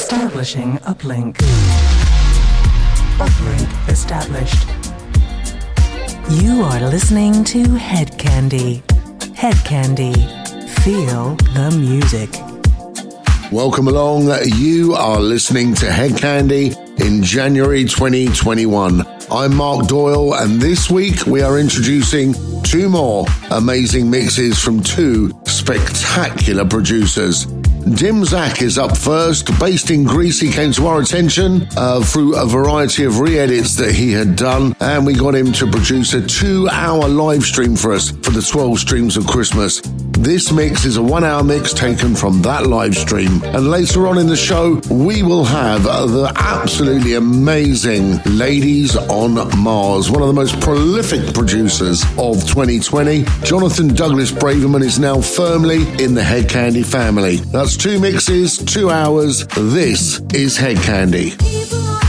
Establishing uplink. Uplink established. You are listening to Hed Kandi. Hed Kandi. Feel the music. Welcome along. You are listening to Hed Kandi in January 2021. I'm Mark Doyle, and this week we are introducing two more amazing mixes from two spectacular producers. Dimzak is up first. Based in Greece, he came to our attention uh, through a variety of re edits that he had done, and we got him to produce a two hour live stream for us for the 12 streams of Christmas. This mix is a one hour mix taken from that live stream. And later on in the show, we will have the absolutely amazing Ladies on Mars, one of the most prolific producers of 2020. Jonathan Douglas Braverman is now firmly in the Hed Kandi family. That's two mixes, two hours. This is Hed Kandi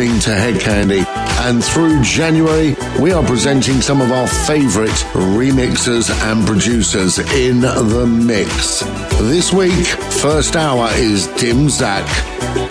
listening to Hed Kandi, and through January, we are presenting some of our favorite remixers and producers in the mix. This week, first hour is Dim Mak.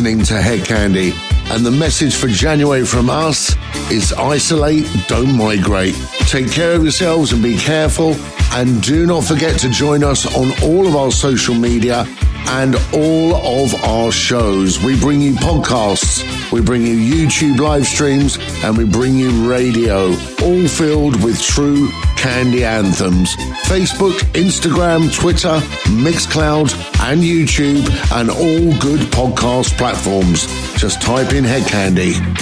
Listening to Hed Kandi, and the message for January from us is isolate, don't migrate. Take care of yourselves and be careful. And do not forget to join us on all of our social media and all of our shows. We bring you podcasts, we bring you YouTube live streams, and we bring you radio, all filled with true candy anthems. Facebook, Instagram, Twitter, Mixcloud, and YouTube, and all good podcast platforms. Just type in Hed Kandi.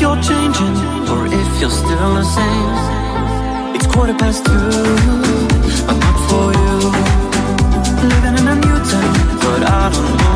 You're changing or if you're still the same. It's quarter past two, but not for you. Living in a new town, but I don't know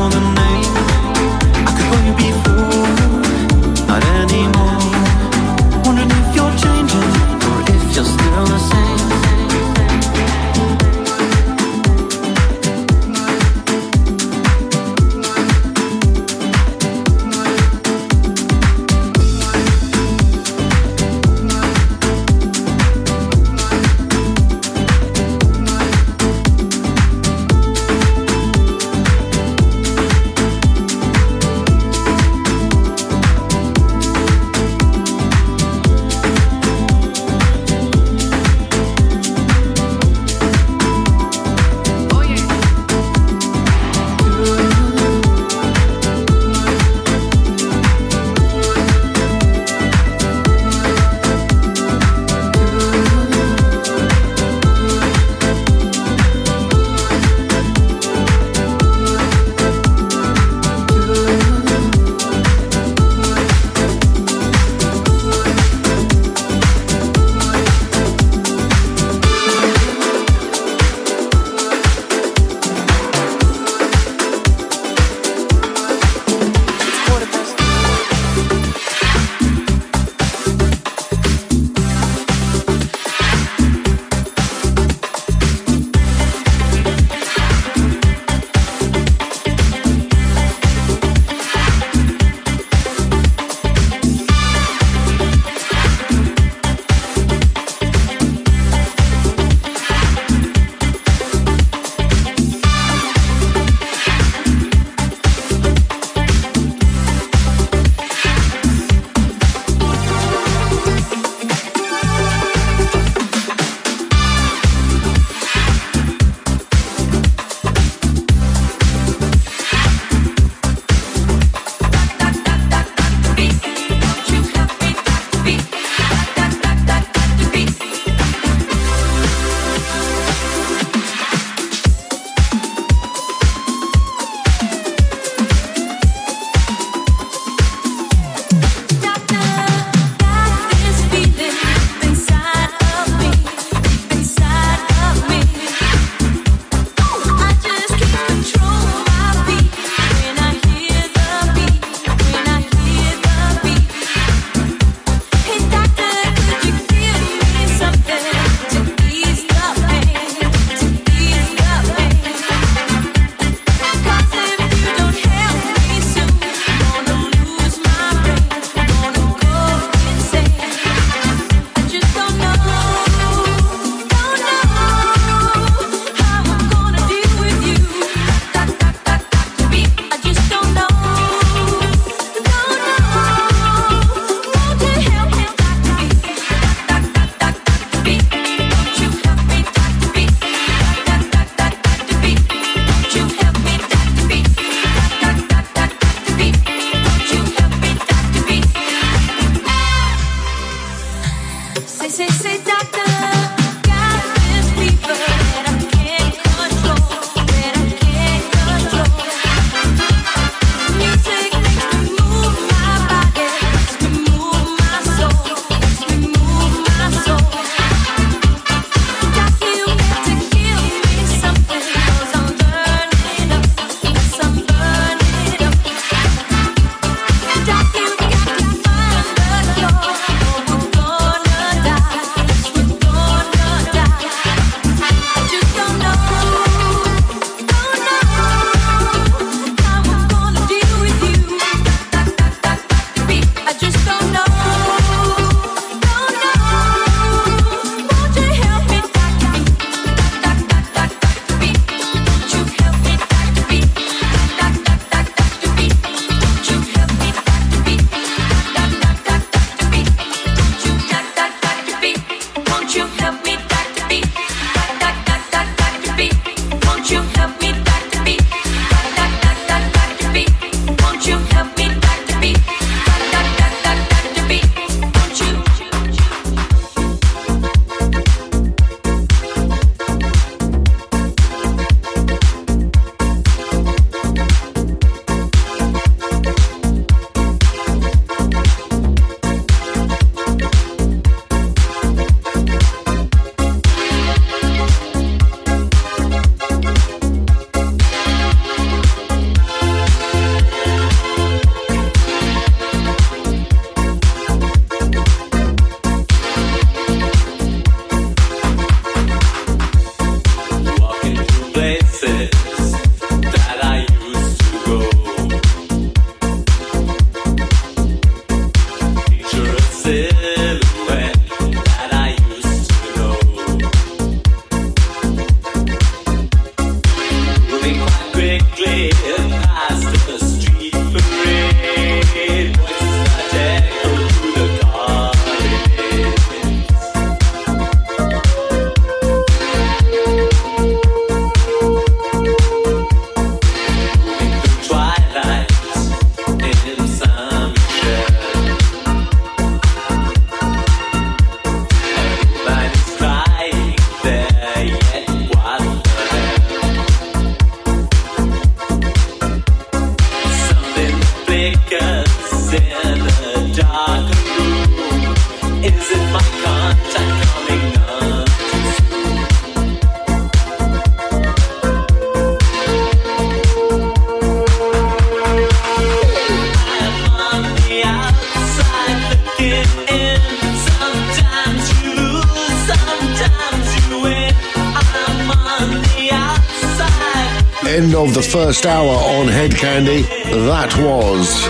hour on Hed Kandi, That was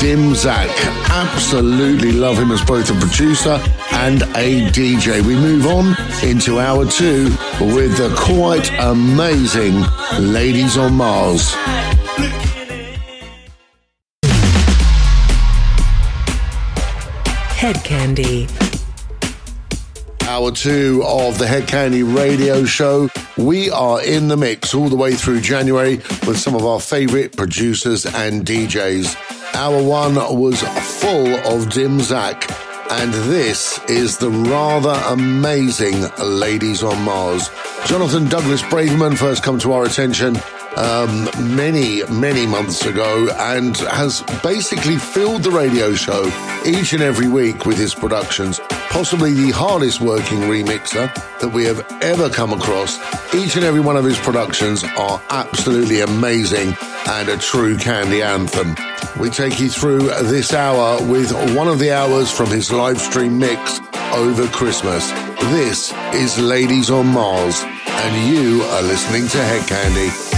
Dim Dimzak. Absolutely love him as both a producer and a DJ. We move on into hour two with the quite amazing Ladies on Mars. Hed Kandi. Hour two of the Hed Kandi radio show. We are in the mix all the way through January with some of our favorite producers and DJs. Hour one was full of Dim and this is the rather amazing Ladies on Mars. Jonathan Douglas Braverman first come to our attention um, many, many months ago and has basically filled the radio show each and every week with his productions. Possibly the hardest working remixer that we have ever come across. Each and every one of his productions are absolutely amazing and a true Kandi anthem. We take you through this hour with one of the hours from his live stream mix over Christmas. This is Ladies on Mars, and you are listening to Hed Kandi.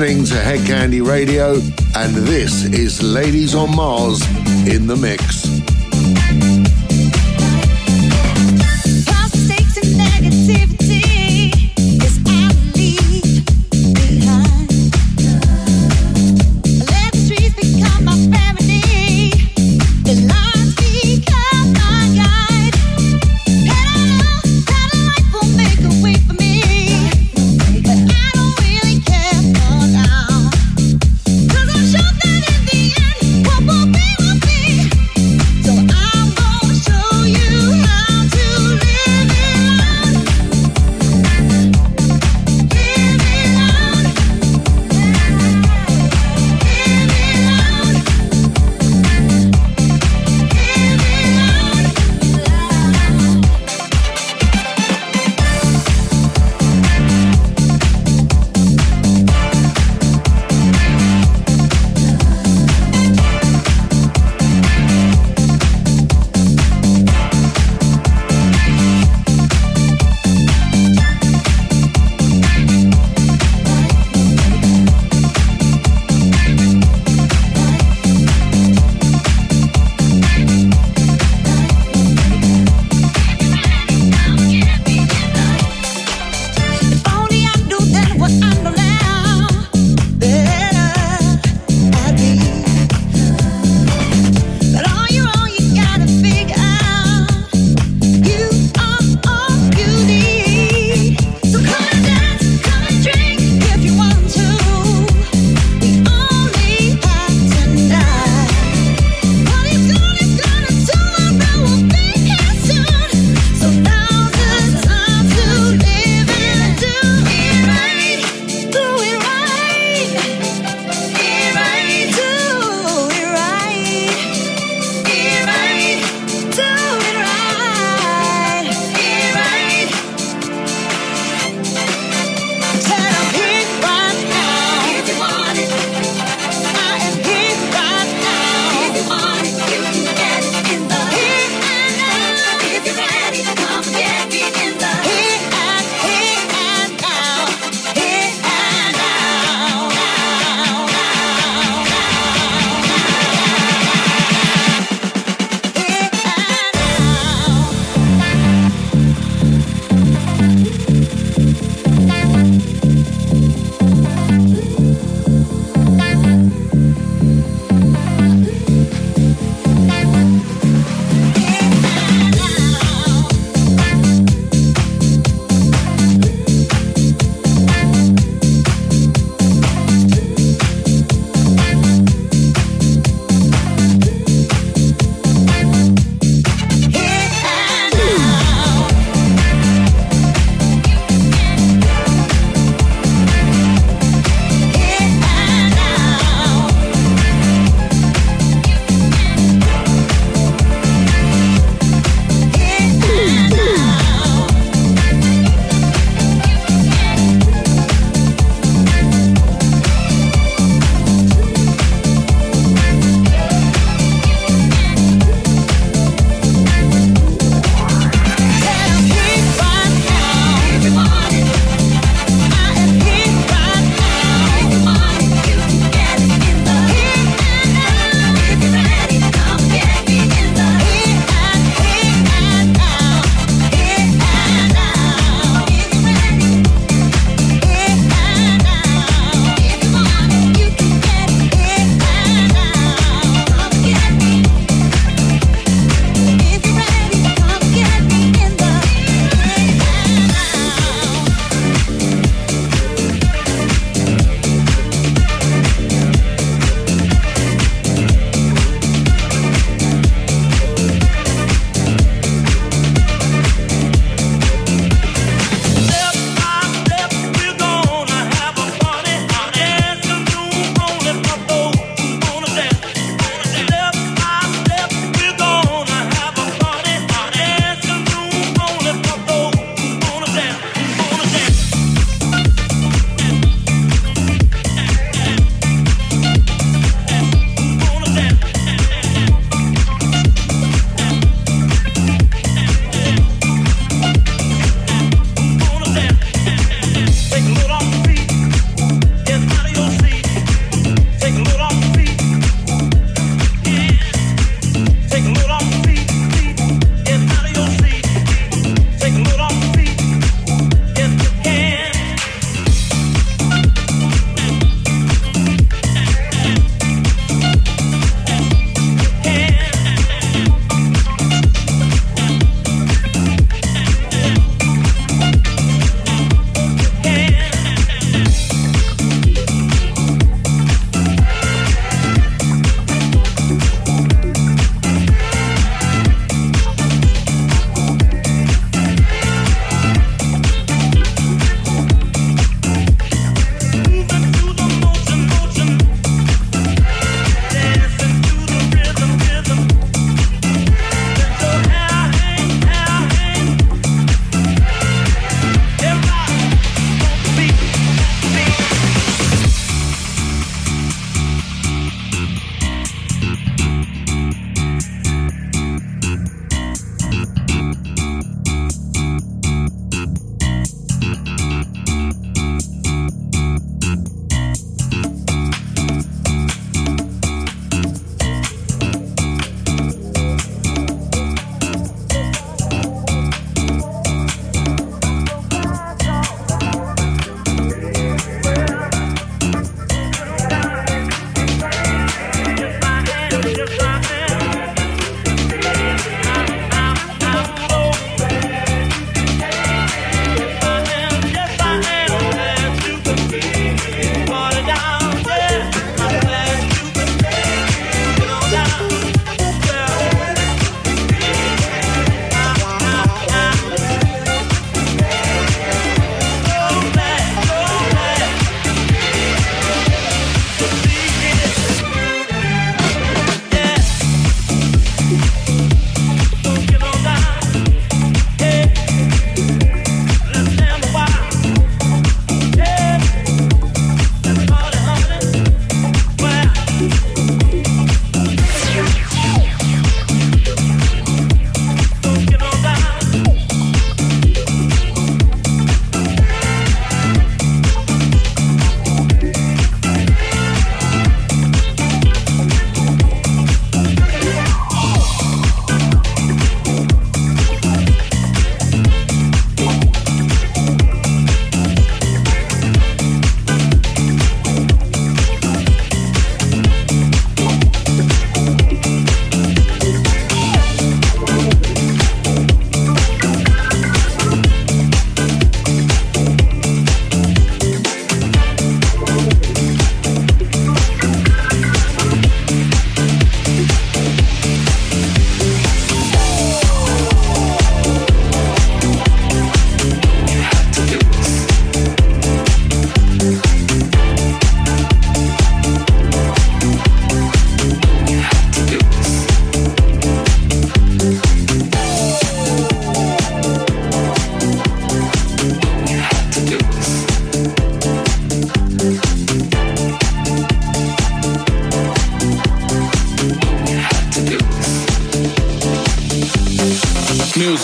Listening to Hed Kandi Radio, and this is Ladies on Mars in the Mix.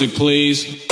Please.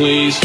Please.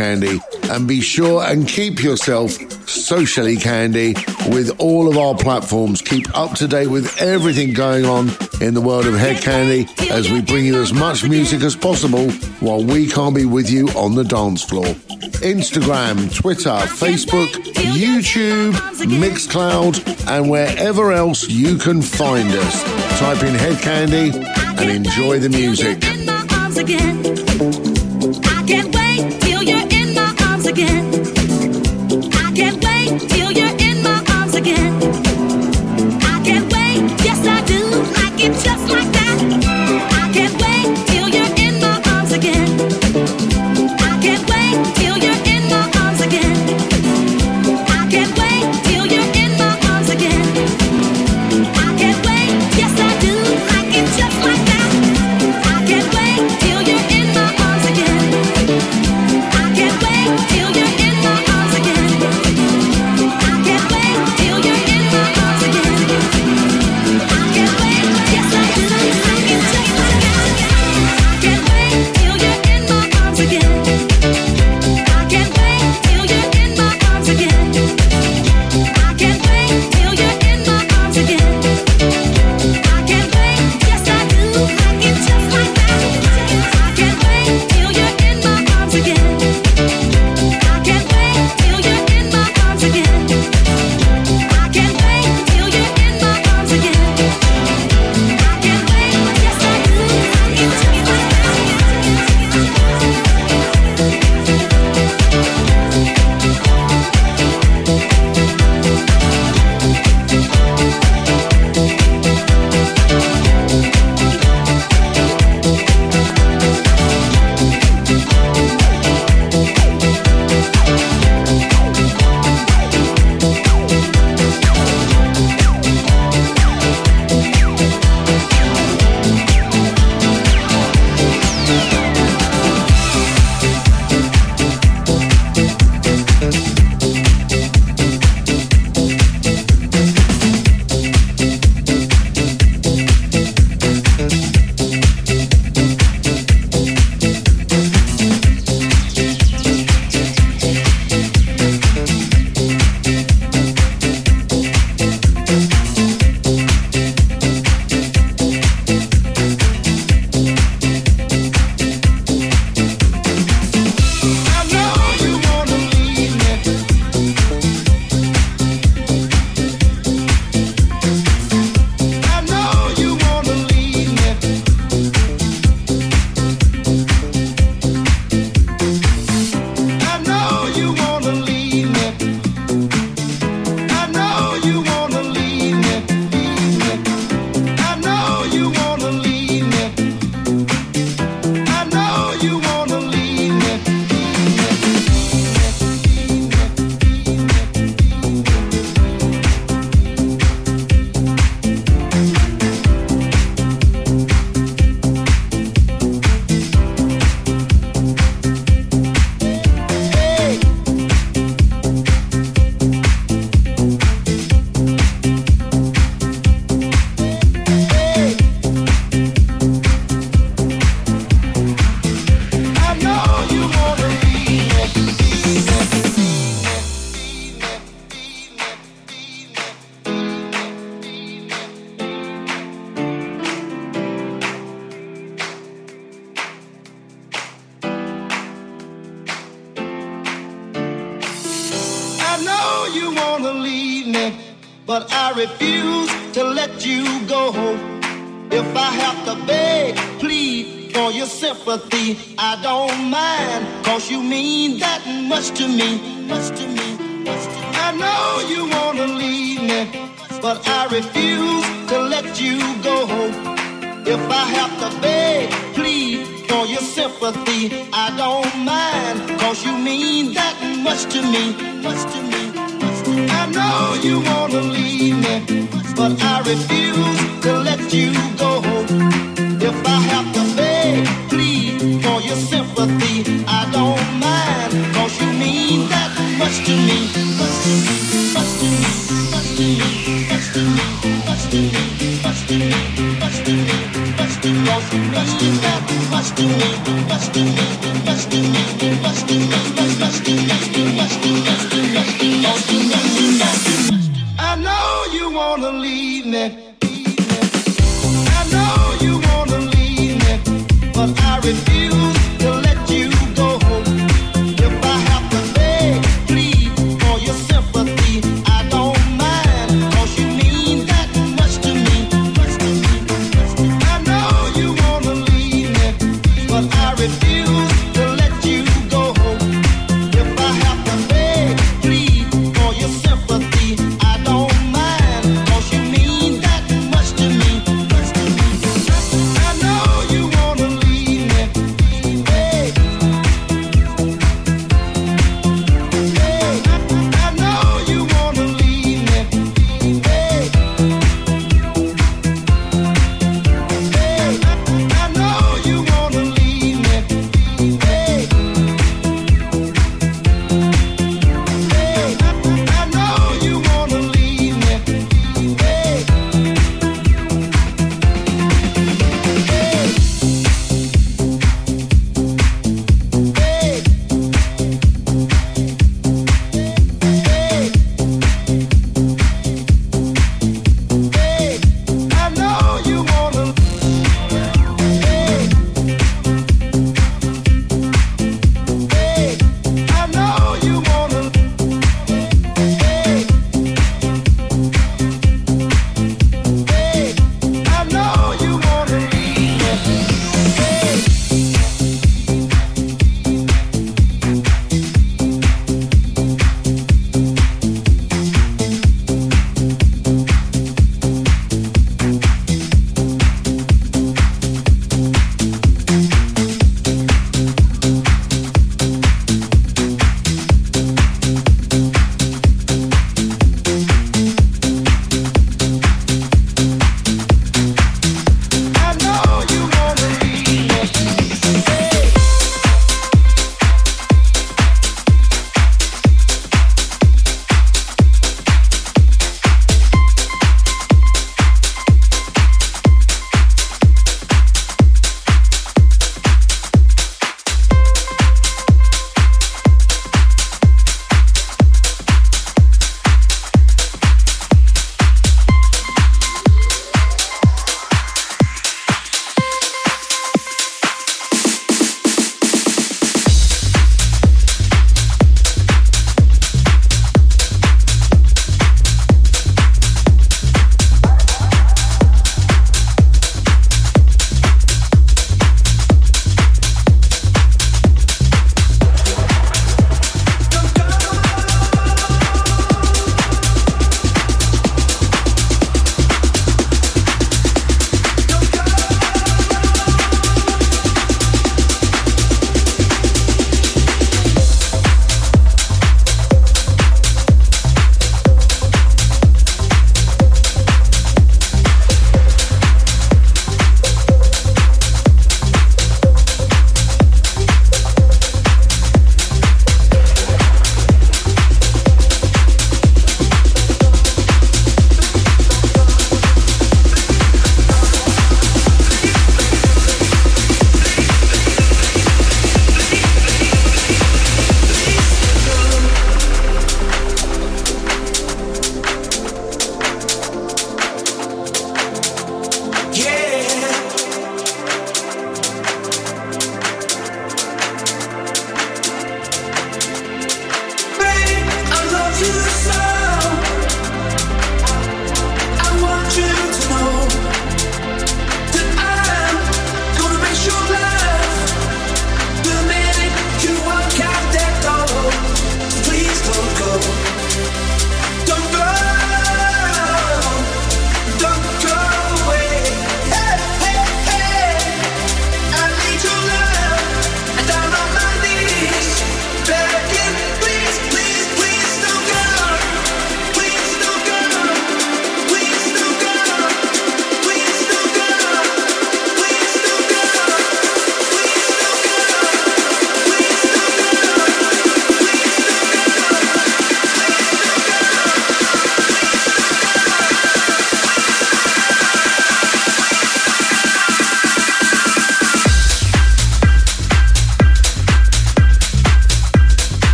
Kandi. And be sure and keep yourself socially Kandi with all of our platforms. Keep up to date with everything going on in the world of Hed Kandi as we bring you as much music as possible while we can't be with you on the dance floor. Instagram, Twitter, Facebook, YouTube, Mixcloud, and wherever else you can find us. Type in Hed Kandi and enjoy the music.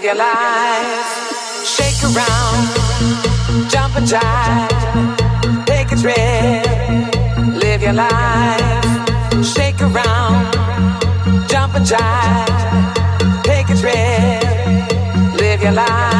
live your life. Shake around, jump and jive, take a trip, live your life. Shake around, jump and jive, take a trip, live your life.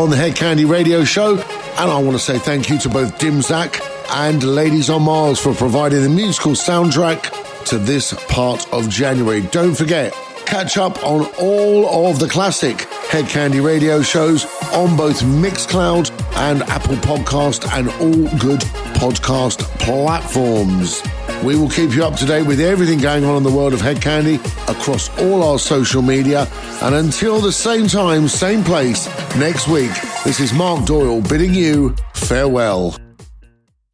On the Hed Kandi Radio Show. And I want to say thank you to both Dimzak and Ladies on Mars for providing the musical soundtrack to this part of January. Don't forget, catch up on all of the classic Hed Kandi Radio shows on both Mixcloud and Apple Podcast and all good podcast platforms. We will keep you up to date with everything going on in the world of Hed Kandi across all our social media. And until the same time, same place next week, this is Mark Doyle bidding you farewell.